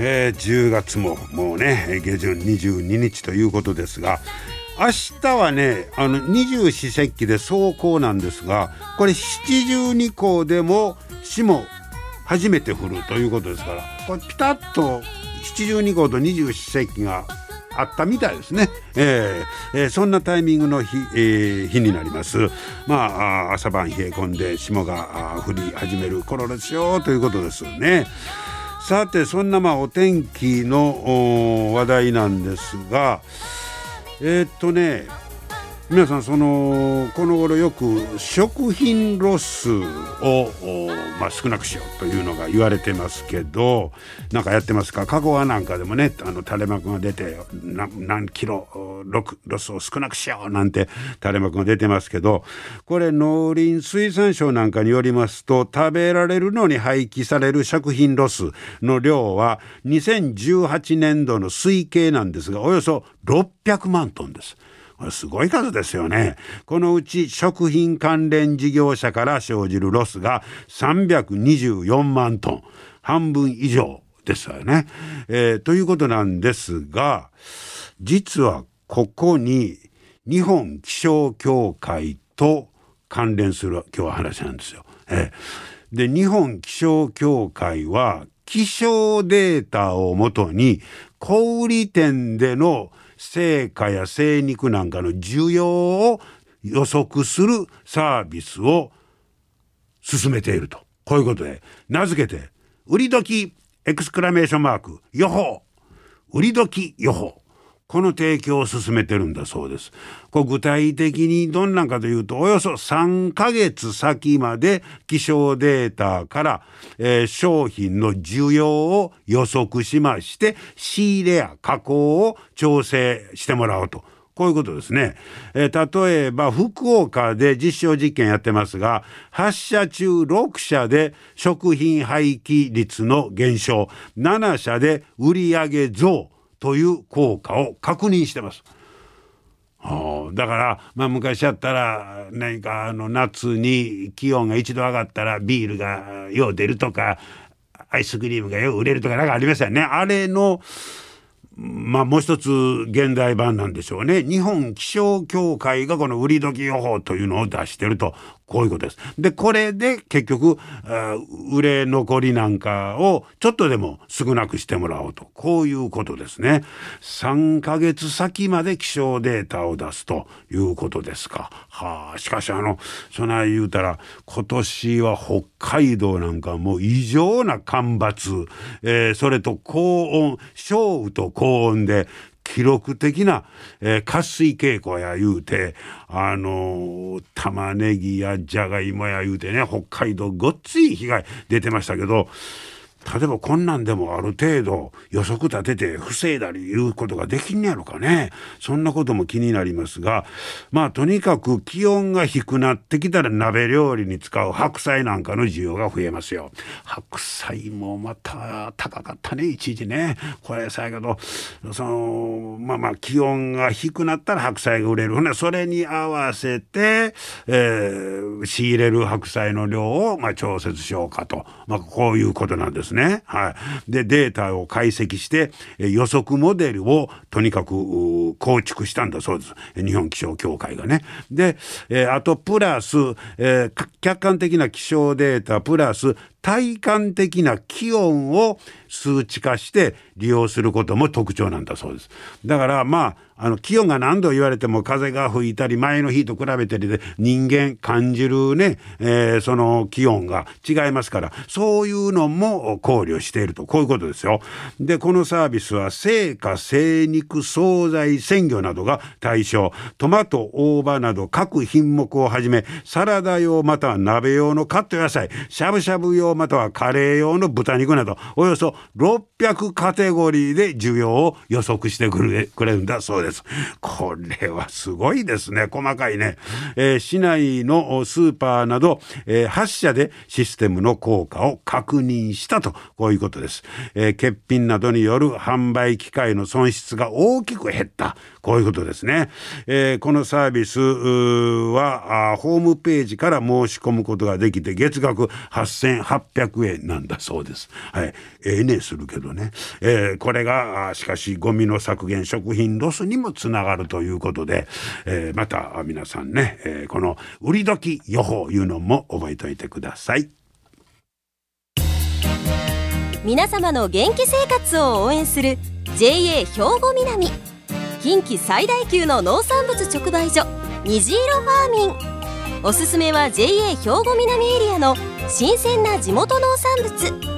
えー、10月ももうね下旬22日ということですが明日はねあの二十四節気で走行なんですがこれ七十二候でも霜初めて降るということですからこれピタッと七十二候と二十四節気があったみたいですね、えーえー、そんなタイミングの日,、えー、日になります。まあ朝晩冷え込んで霜が降り始める頃ですよということですよね。さてそんなまあお天気の話題なんですがえー、っとね皆さんそのこの頃よく食品ロスを、まあ、少なくしようというのが言われてますけどなんかやってますか？加古川なんかでもねあの垂れ幕が出て何キロロスを少なくしようなんて垂れ幕が出てますけどこれ農林水産省なんかによりますと食べられるのに廃棄される食品ロスの量は2018年度の推計なんですがおよそ600万トンです。これすごい数ですよね。このうち食品関連事業者から生じるロスが324万トン。半分以上ですよね。えー、ということなんですが、実はここに日本気象協会と関連する今日は話なんですよ。えー、で日本気象協会は気象データをもとに小売店での成果や精肉なんかの需要を予測するサービスを進めていると。こういうことで、名付けて、売り時エクスクラメーションマーク、予報、売り時予報。この提供を進めてるんだそうです。こ具体的にどんなんかというとおよそ3ヶ月先まで気象データから、えー、商品の需要を予測しまして仕入れや加工を調整してもらおうと。こういうことですね。えー、例えば、福岡で実証実験やってますが、8社中6社で食品廃棄率の減少、7社で売上増、という効果を確認してます。だから、まあ、昔やったら何かあの夏に気温が一度上がったらビールがよう出るとかアイスクリームがよう売れるとかなんかありましたよね。あれのまあもう一つ現代版なんでしょうね。日本気象協会がこの売り時予報というのを出してると。こういうことです。で、これで結局、売れ残りなんかをちょっとでも少なくしてもらおうと。こういうことですね。3ヶ月先まで気象データを出すということですか。はあ、しかしあの、そない言うたら、今年は北海道なんかもう異常な干ばつ、えー、それと高温、小雨と高温で記録的な、えー、渇水傾向や言うて、あのー、玉ねぎやじゃがいもや言うてね、北海道ごっつい被害出てましたけど、例えばこんなんでもある程度予測立てて防いだりいうことができんねやろかね。そんなことも気になりますがまあとにかく気温が低くなってきたら鍋料理に使う白菜なんかの需要が増えますよ。白菜もまた高かったね一時ね。これさやけどそのまあまあ気温が低くなったら白菜が売れる。ほなそれに合わせて、えー、仕入れる白菜の量をまあ調節しようかと、まあ、こういうことなんですね。ね。はい。で、データを解析して、予測モデルをとにかく構築したんだそうです。日本気象協会がね。で、えあとプラス、え、客観的な気象データプラス体感的な気温を数値化して利用することも特徴なんだそうです。だからまああの気温が何度言われても風が吹いたり前の日と比べてで人間感じるね、えー、その気温が違いますからそういうのも考慮しているとこういうことですよ。でこのサービスは成果精肉惣菜鮮魚などが対象トマト大葉など各品目をはじめサラダ用または鍋用のカット野菜しゃぶしゃぶ用またはカレー用の豚肉などおよそ600カテゴリーで需要を予測してくれくれるんだそうです。これはすごいですね。細かいね、えー、市内のスーパーなど、えー、8社でシステムの効果を確認したと。こういうことです、えー、欠品などによる販売機会の損失が大きく減った。こういうことですね、えー、このサービスはホームページから申し込むことができて月額8800円なんだそうです。はい、えー、ねするけどね、えー、これがしかしゴミの削減食品ロスにもつながるということで、えー、また皆さんね、えー、この売り時予報いうのも覚えておいてください。皆様の元気生活を応援する JA 兵庫南。近畿最大級の農産物直売所虹色ファーミン。おすすめは JA 兵庫南エリアの新鮮な地元農産物。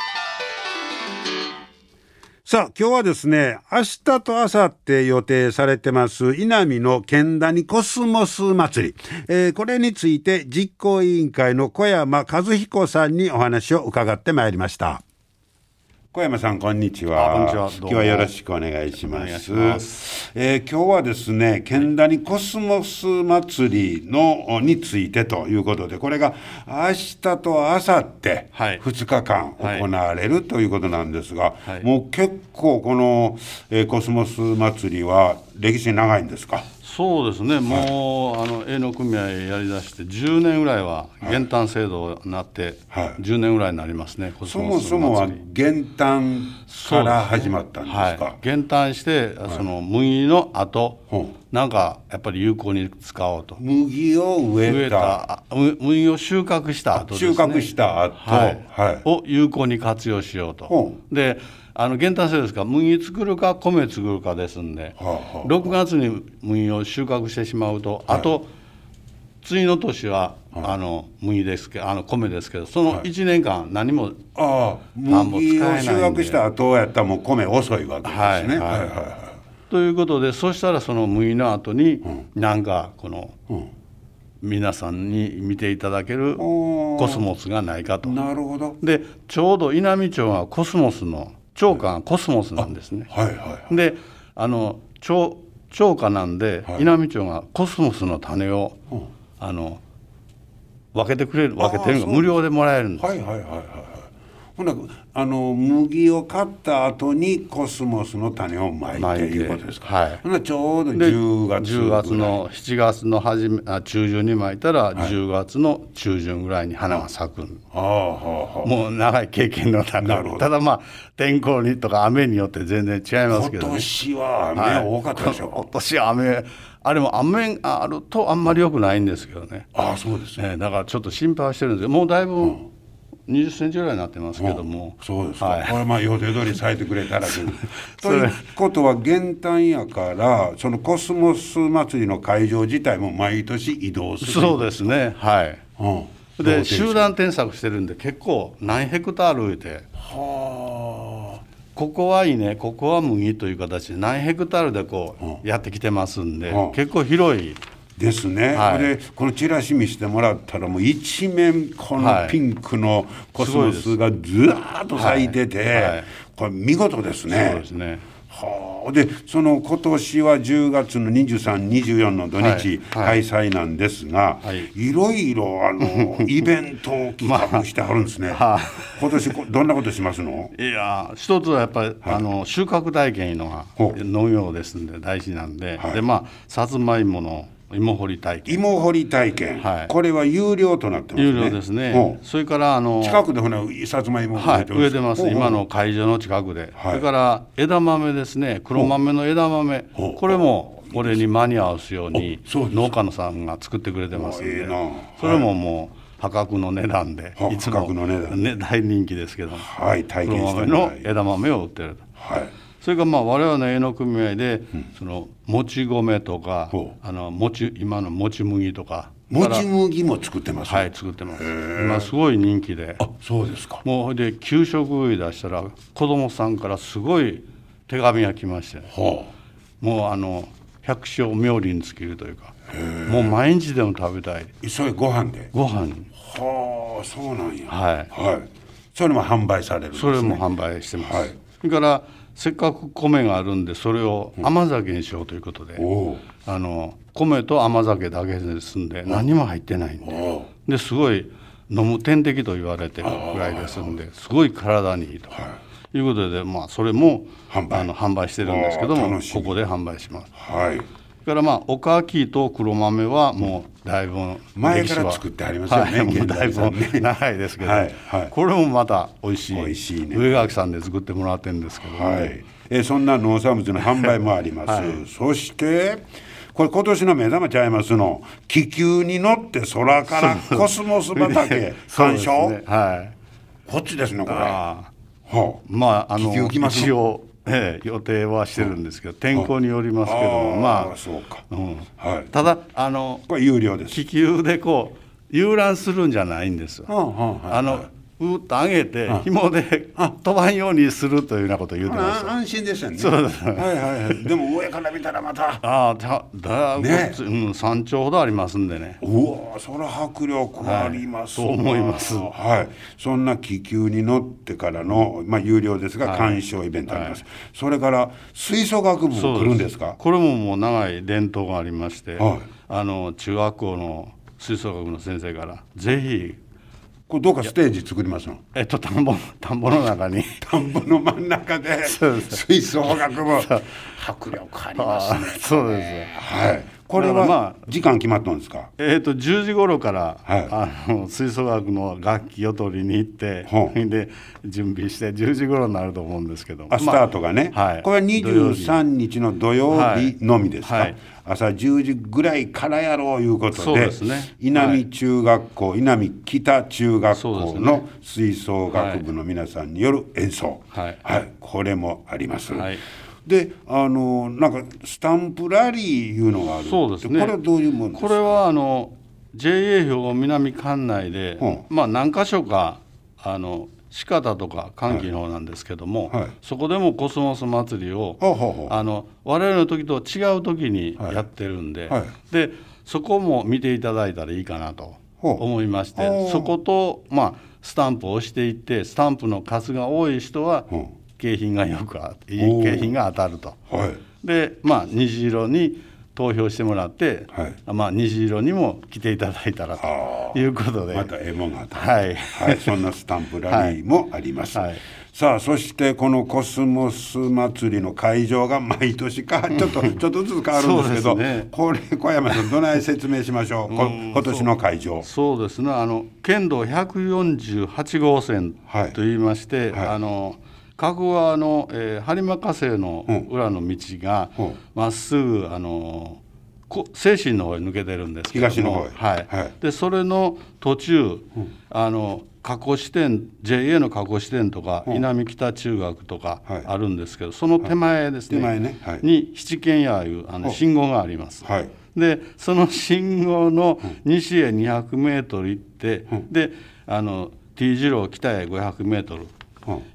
さあ今日はですね明日と明後日予定されてます稲見の剣谷コスモス祭り、えー、これについて実行委員会の小山和彦さんにお話を伺ってまいりました。小山さんこんにちは。こんにちは。今日はよろしくお願いします。ますえー、今日はですね、剣谷コスモス祭りのについてということで、これが明日と明後日2日間行われるということなんですが、はい、もう結構この、えー、コスモス祭りは歴史長いんですか？そうですね、もう、はい、あの営農組合やりだして10年ぐらいは減反制度になって、はい、10年ぐらいになりますね、そもそもは減反から始まったんですか、はい、減反して、その麦の後、なんかやっぱり有効に使おうと。麦を植えた。麦を収穫した後、ね、収穫した後、はい。を有効に活用しようと。であの減反性ですか？ら麦作るか米作るかですんで、はあはあ、6月に麦を収穫してしまうと、はい、あと次の年は、はい、あの麦ですけどあの米ですけどその1年間何も田んぼ使えないんで、麦を収穫した後やったらもう米遅いわけですね。はいはい。はいはいということでそしたらその麦の後に何かこの、皆さんに見ていただけるコスモスがないかと。なるほど。でちょうど稲美町はコスモスの町花がコスモスなんですね。はいはいはい、であの町町花なんで、はい、稲美町がコスモスの種を、うん、あの分けてくれる分けてるのが無料でもらえるんです。はいはいはいはいほなあの麦を買った後にコスモスの種をまいていうことですか。はい。ほなちょうど10月10月の7月の初めあ中旬にまいたら、はい、10月の中旬ぐらいに花が咲く。ああはあ、もう長い経験のためただまあ天候にとか雨によって全然違いますけど、ね、今年は雨多かったでしょ。はい、今年雨あれも雨あるとあんまり良くないんですけどね。ああそうですね、だからちょっと心配してるんですけどもうだいぶ、うん20センチぐらいになってますけども、そうですか、はい、これまあ予定通り咲いてくれたらということは減反やからそのコスモス祭りの会場自体も毎年移動する。そうですね。はい、うん、で集団添削してるんで結構何ヘクタール植えて。はあ。ここはいいね。ここは麦という形で何ヘクタールでこうやってきてますんで、うん、結構広いですね、はい、でこのチラシ見してもらったらもう一面このピンクのコスモスがずらっと咲いてて、はい。はい、これ見事ですね。そうですね。はあ、でその今年は10月の2324の土日開催なんですが、はい。はい、いろいろあの イベントを企画してはるんですね、まあ、今年どんなことしますの？いや一つはやっぱり、はい、あの収穫体験いう。のが農業ですんで大事なんで,、でまあさつまいもの芋掘り体験。芋掘り体験、はい、これは有料となってますね。有料ですね。それからあの近くでほなさつまいもはい植えてます。今の会場の近くで、はい、それから枝豆ですね。黒豆の枝豆、これもこれに間に合わすように農家のさんが作ってくれてますんで。それももう破格の値段でいつも、ね、大人気ですけどはい、体験しての枝豆を売ってると。はいそれからまあ我々の営農組合で、そのもち米とかあのもち今のもち麦とか。もち麦も作ってますはい作ってます。今すごい人気で。あそうですか。もうで給食出したら子供さんからすごい手紙が来まして、はあ、もうあの百姓冥利に尽きるというか。もう毎日でも食べたい。それご飯で？ご飯。にはあそうなんや。はい、はい、それも販売される、ね、それも販売してます、はい、それからせっかく米があるんでそれを甘酒にしようということで、う。ん、あの米と甘酒だけですんで何も入ってないんでですごい飲む点滴と言われてるぐらいですんですごい体にいいと。い。うことで、まあ、それも販売。あの販売してるんですけどもここで販売します。はいからまあおかきと黒豆はもうだいぶ前から作ってありますよね、はい、もうだいぶ長いですけど、はいはい、これもまた美味しい美味しい、ね、上垣さんで作ってもらってるんですけど、ね、はい、えそんな農産物の販売もあります、はい、そしてこれ今年の目玉ちゃいますの気球に乗って空からコスモス畑 鑑賞、ね、はい。こっちですねこれ。はあ、まああの？一応ええ、予定はしてるんですけど天候によりますけどもまあそうか、うん。はい、ただあのこれ有料です。気球でこう遊覧するんじゃないんです、あのうっと上げて紐で飛ばんようにするというようなことを言うてます安心ですよねそうですはいはいはいでも上から見たらまたああだだねうん、3丁ほどありますんでねうわそれ迫力あります、はい、そう思いますはいそんな気球に乗ってからの、まあ、有料ですが鑑賞イベントあります、はい、それから吹奏楽部も来るんですかこれももう長い伝統がありまして、はい、あの中学校の吹奏楽の先生からぜひこれどうかステージ作りますのえっと田んぼ田んぼの中に。田んぼの真ん中で吹奏楽部迫力ありますね。そうです。はいこれはまあ時間決まったんですか？えっ、と10時頃から、はい、あの吹奏楽の楽器を取りに行って、で準備して10時頃になると思うんですけど。あスタートがね、はい、これは23日の土曜日のみですか、はい。朝10時ぐらいからやろういうことでで、ね、稲見中学校、はい、稲見北中学校の吹奏楽部の皆さんによる演奏、はい、はい、これもあります。はいであのなんかスタンプラリーいうのがあるそうですね。これはどういうものこれはあの JA 兵庫南管内で、うん、まあ何箇所かあの四方とか歓喜の方なんですけども、はい。はい、そこでもコスモス祭りを、はい、あの我々の時と違う時にやってるんで、でそこも見ていただいたらいいかなと思いましてそことまあスタンプを押していってスタンプの数が多い人は景品がよくいい景品が当たると。でまあ虹色に投票してもらって、はい、まあ虹色にも来ていただいたらということで。またエモがはい、はい、そんなスタンプラリーもあります、はい、さあそしてこのコスモス祭りの会場が毎年か ちょっとちょっとずつ変わるんですけどね、これ小山さんどない説明しましょう？今年の会場。そうですね。あの県道148号線といいまして、はい、あの加古川の、えー、播磨火星の裏の道がま、っすぐあの精神の方へ抜けてるんですけど東の方はい、はい、でそれの途中、うん、あの加古支店 JA の加古支店とか、稲見北中学とかあるんですけど、はい、その手前ですね,、ね。に七軒屋いうあの信号があります。でその信号の西へ200メートル行って、であの T 字路北へ500メートル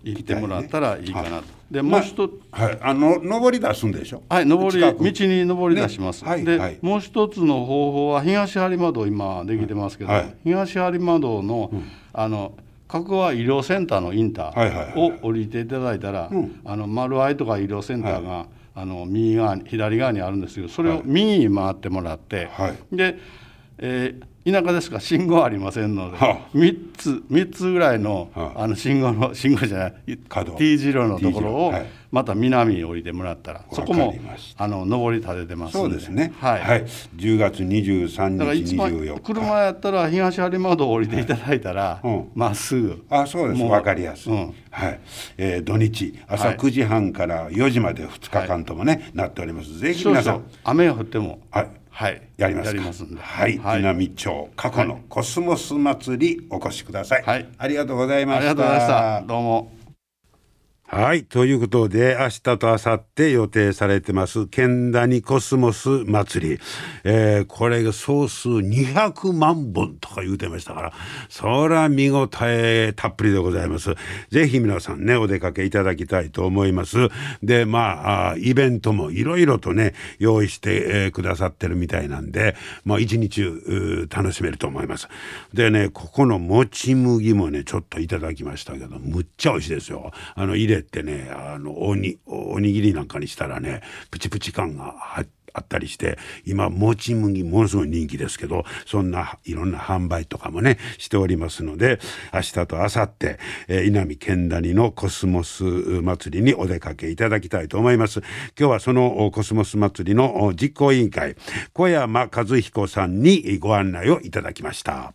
行ってもらったらいいかなと。でもう一つ、はい、あの上り出すんでしょ？はい上り道に上り出します、ね。はい、で、はい、もう一つの方法は東播磨道今できてますけど、はい、東播磨道の、うん、あの角は医療センターのインターを降りていただいたら、あの丸愛とか医療センターが、あの右側左側にあるんですけどそれを右に回ってもらって、でえー田舎ですから信号ありませんので、はあ、3つ3つぐらいのはあ、あの信号の 信号じゃない T 字路のところをまた南に降りてもらったら、そこもあの上り立ててますそうですね。はい、はい、10月23日24日。車やったら東播磨道降りていただいたらま、はい、っすぐ。あそうです。分かりやすい、うん、はい、えー、土日朝9時半から4時まで2日間ともね、はい、なっております。ぜひ皆さん。雨が降っても。はいはい、やりますか。ますはい、はい、南町過去のコスモス祭りお越しください。はい、ありがとうございました。ありがとうございました。どうも。はい。ということで、明日と明後日予定されてます、ケンダニコスモス祭り。えー、これが総数200万本とか言うてましたから、そら見応えたっぷりでございます。ぜひ皆さんね、お出かけいただきたいと思います。で、まあ、イベントもいろいろとね、用意して、えー、くださってるみたいなんで、まあ、一日楽しめると思います。でね、ここのもち麦もね、ちょっといただきましたけど、むっちゃ美味しいですよ。あの、入れれってねあのおにおにぎりなんかにしたらねプチプチ感があったりして今もち麦ものすごい人気ですけどそんないろんな販売とかもねしておりますので明日と明後日、えー、稲見県谷のコスモス祭りにお出かけいただきたいと思います今日はそのコスモス祭りの実行委員会小山和彦さんにご案内をいただきました。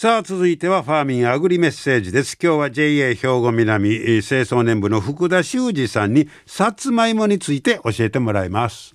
さあ続いてはファーミンアグリメッセージです。今日は JA 兵庫南清掃年部の福田修二さんにさつまいもについて教えてもらいます。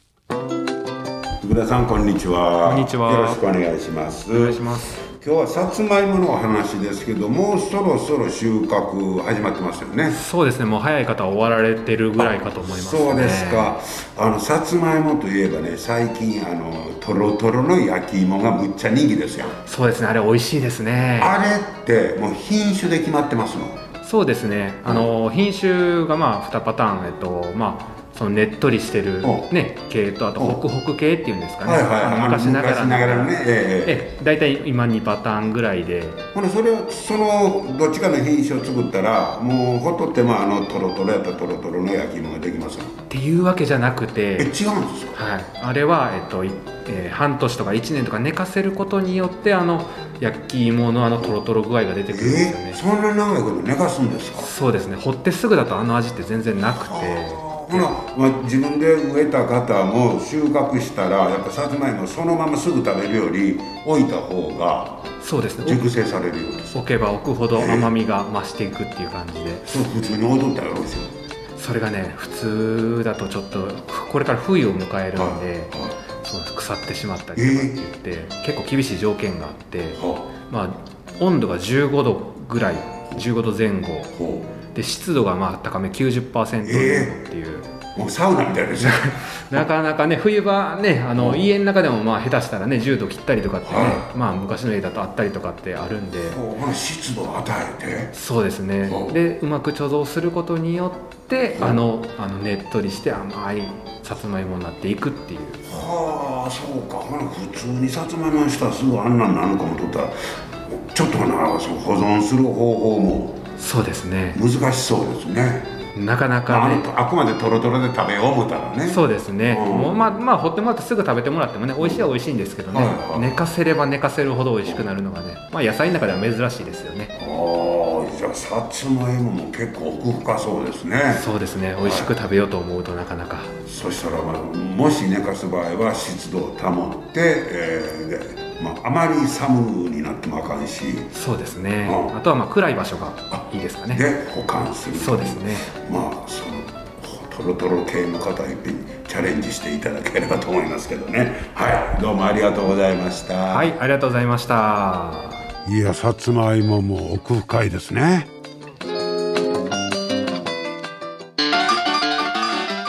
福田さんこんにちは。こんにちは。よろしくお願いします。お願いします今日はさつまいものお話ですけどもうそろそろ収穫始まってますよね。そうですねもう早い方は終わられてるぐらいかと思います、ね、そうですか。あのさつまいもといえばね最近あのとろとろの焼き芋がむっちゃ人気ですよ。そうですねあれ美味しいですね。あれってもう品種で決まってますの？そうですね。あの、うん、品種がまあ2パターンえっとまあそのねっとりしてる、ね、系とあとホクホク系っていうんですかね、はいはい、昔ながらながらねええ。大体今2パターンぐらいで。ほなそれをそのどっちかの品種を作ったらもうほっとってもあのとろとろやったとろとろの焼き芋ができますっていうわけじゃなくて。え違うんですか、はい、あれは、えっとえー、半年とか1年とか寝かせることによってあの焼き芋のあのとろとろ具合が出てくるんですよね、えー、そんな長いこと寝かすんですか？そうですね。掘ってすぐだとあの味って全然なくてほな、まあ、自分で植えた方も収穫したらやっぱさつまいもそのまますぐ食べるより置いた方がそうですね。熟成されるようです。置けば置くほど甘みが増していくっていう感じで。そう普通に踊ったらしいそれがね普通だとちょっとこれから冬を迎えるんで、はいはい、そう腐ってしまったりとかって言って、えー、結構厳しい条件があって、はまあ温度が15度ぐらい15度前後で湿度がまあ高め90%っていう、えー、もうサウナみたいです なかなかね冬場ねあの、家の中でもまあ下手したらね10度切ったりとかってね、はい、まあ昔の家だとあったりとかってあるんで。湿度を与えて。そうですね。でうまく貯蔵することによってあのあのねっとりして甘いさつまいもになっていくっていう。はあそうか。普通にさつまいもにしたらすぐあんなんなるかもとったらちょっとな保存する方法もそうですね。難しそうですね。なかなかね。あくまでとろとろで食べよう思ったらね。そうですね、うん、もうまあまあ掘ってもらってすぐ食べてもらってもね美味しいは美味しいんですけどね、はいはい、寝かせれば寝かせるほど美味しくなるのがねまあ野菜の中では珍しいですよね。ああじゃあさつまいもも結構奥深そうですね。そうですね。美味しく食べようと思うとなかなか。そしたら、まあ、もし寝かす場合は湿度を保って、えーまあ、あまり寒になってもあかんし。そうですね、あ。とはまあ暗い場所がいいですかね。で保管する。そうですね。まあそのトロトロ系の方いっぺんチャレンジしていただければと思いますけどね。はいどうもありがとうございました。はいありがとうございました。いやさつまいもも奥深いですね。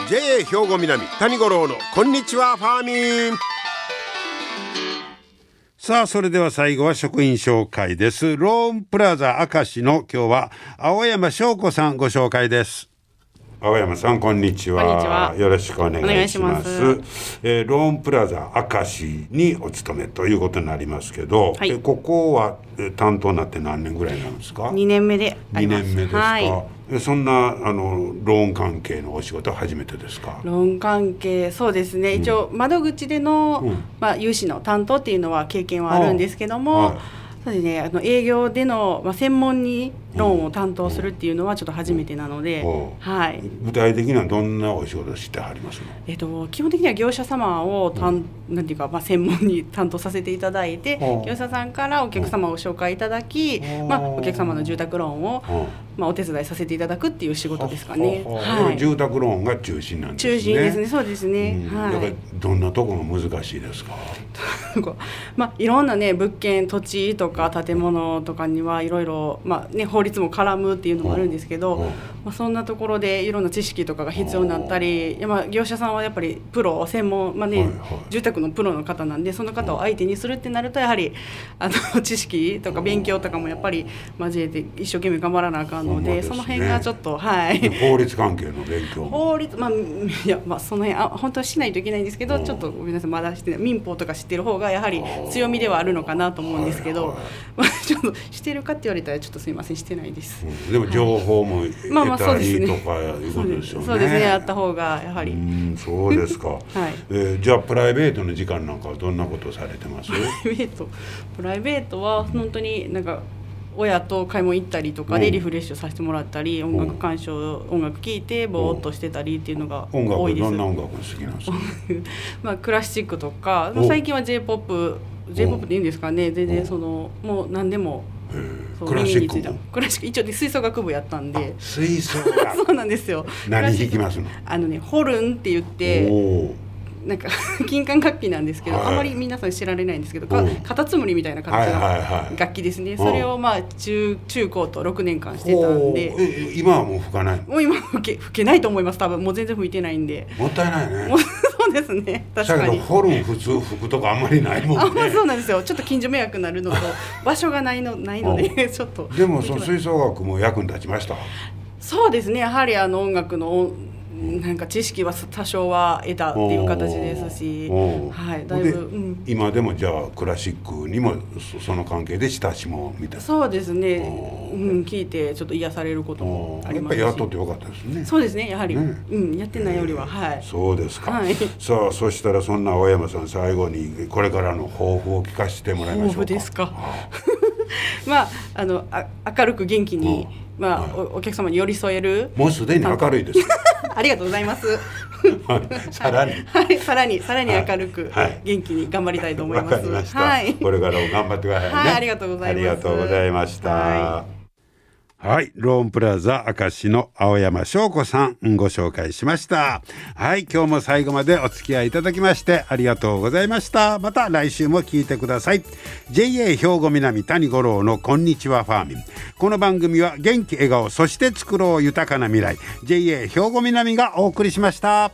JA 兵庫南谷五郎のこんにちはファーミンさあそれでは最後は職員紹介ですローンプラザ明石の今日は青山翔子さんご紹介です青山さんこんにちは。こんにちはよろしくお願いします。えーローンプラザ明石にお勤めということになりますけど、はいえーここはえー担当になって何年ぐらいなんですか？二年目であり二ます。年目ですか。はい。えそんなあのローン関係のお仕事は初めてですか？ローン関係そうですね、一応窓口での、うん。まあ、融資の担当っていうのは経験はあるんですけども、はい。そうですね。あの営業での、まあ、専門にローンを担当するっていうのはちょっと初めてなので、うん。はい。具体的にはどんなお仕事してはりますの？えっと、基本的には業者様を担、なんていうか、まあ、専門に担当させていただいて、うん。業者さんからお客様を紹介いただき、うん。まあ、お客様の住宅ローンを、うんまあ、お手伝いさせていただくっていう仕事ですかね。ははははい住宅ローンが中心なんですね。中心ですね、そうですね。うんはい。だからどんなところが難しいですか？まあいろんなね物件土地とか建物とかにはいろいろまあね法律も絡むっていうのもあるんですけど、まあそんなところでいろんな知識とかが必要になったり、まあ業者さんはやっぱりプロ専門まあね、はいはい住宅のプロの方なんでその方を相手にするってなるとやはりあの知識とか勉強とかもやっぱり交えて一生懸命頑張らなあかんのでねその辺がちょっとはい。法律関係の勉強も。法律まあいやまあその辺あ本当はしないといけないんですけうんどちょっとごめんなさいまだしてない民法とか知ってる方がやはり強みではあるのかなと思うんですけど、はいはいまあちょっとしてるかって言われたらちょっとすみませんしてないです。うんでも情報もまあまあ得たそうですねりとかいうことですよね。そうですねあった方がやはり、うんそうですか。えーじゃあプライベートの時間なんかはどんなことをされてます？プライベートプライベートは本当になんか親と買い物行ったりとかでうんリフレッシュさせてもらったり、音楽鑑賞音楽聴いてぼーっとしてたりっていうのが音楽多いです。どんな音楽が好きなんですか？まあクラシックとかお最近は J−POP J−POP っていうんですかね全然そのもう何でもクラシック。クラシック一応で吹奏楽部やったんで吹奏そ楽。うなんですよ何弾きますの？あのねホルンって言って。なんか 金管楽器なんですけど、はいあまり皆さん知られないんですけどカタツムリみたいなはい形はいはいの楽器ですね、んそれをまあ中中高と6年間してたんで今はもう吹かないの？もう今吹け吹けないと思います多分もう全然吹いてないんでもったいないね そうですね確だかにけどホルン普通吹くとこあんまりないもんあ、まあ、ね。そうなんですよ。ちょっと近所迷惑になるのと、場所がないの、ないので、ちょっと。でもその吹奏楽も役に立ちました？そうですね。やはり、あの音楽の。音なんか知識は多少は得たっていう形ですしはいだいぶ、でうん、今でもじゃあクラシックにもそその関係で親しもうみたいな。そうですね、うん、聞いてちょっと癒されることもありやっぱますし。りやっとってよかったですね。そうですね。やはり、ね。うん、やってないよりは。はい。そうですか。はい。さあそしたらそんな青山さん最後にこれからの抱負を聞かせてもらいましょうですか。まああのあ明るく元気に、まあ、おお客様に寄り添える。もうすでに明るいです。ありがとうございます。さらに。はい、さらにさらに明るくはい元気に頑張りたいと思いわます。かりました、はい。これからも頑張ってくださいね。はいありがとうございますありがとうございました。はい、ローンプラザ明石の青山翔子さんご紹介しました。はい、今日も最後までお付き合いいただきましてありがとうございました。また来週も聞いてください。JA 兵庫南谷五郎のこんにちはファーミン。この番組は元気笑顔そして作ろう豊かな未来 JA 兵庫南がお送りしました。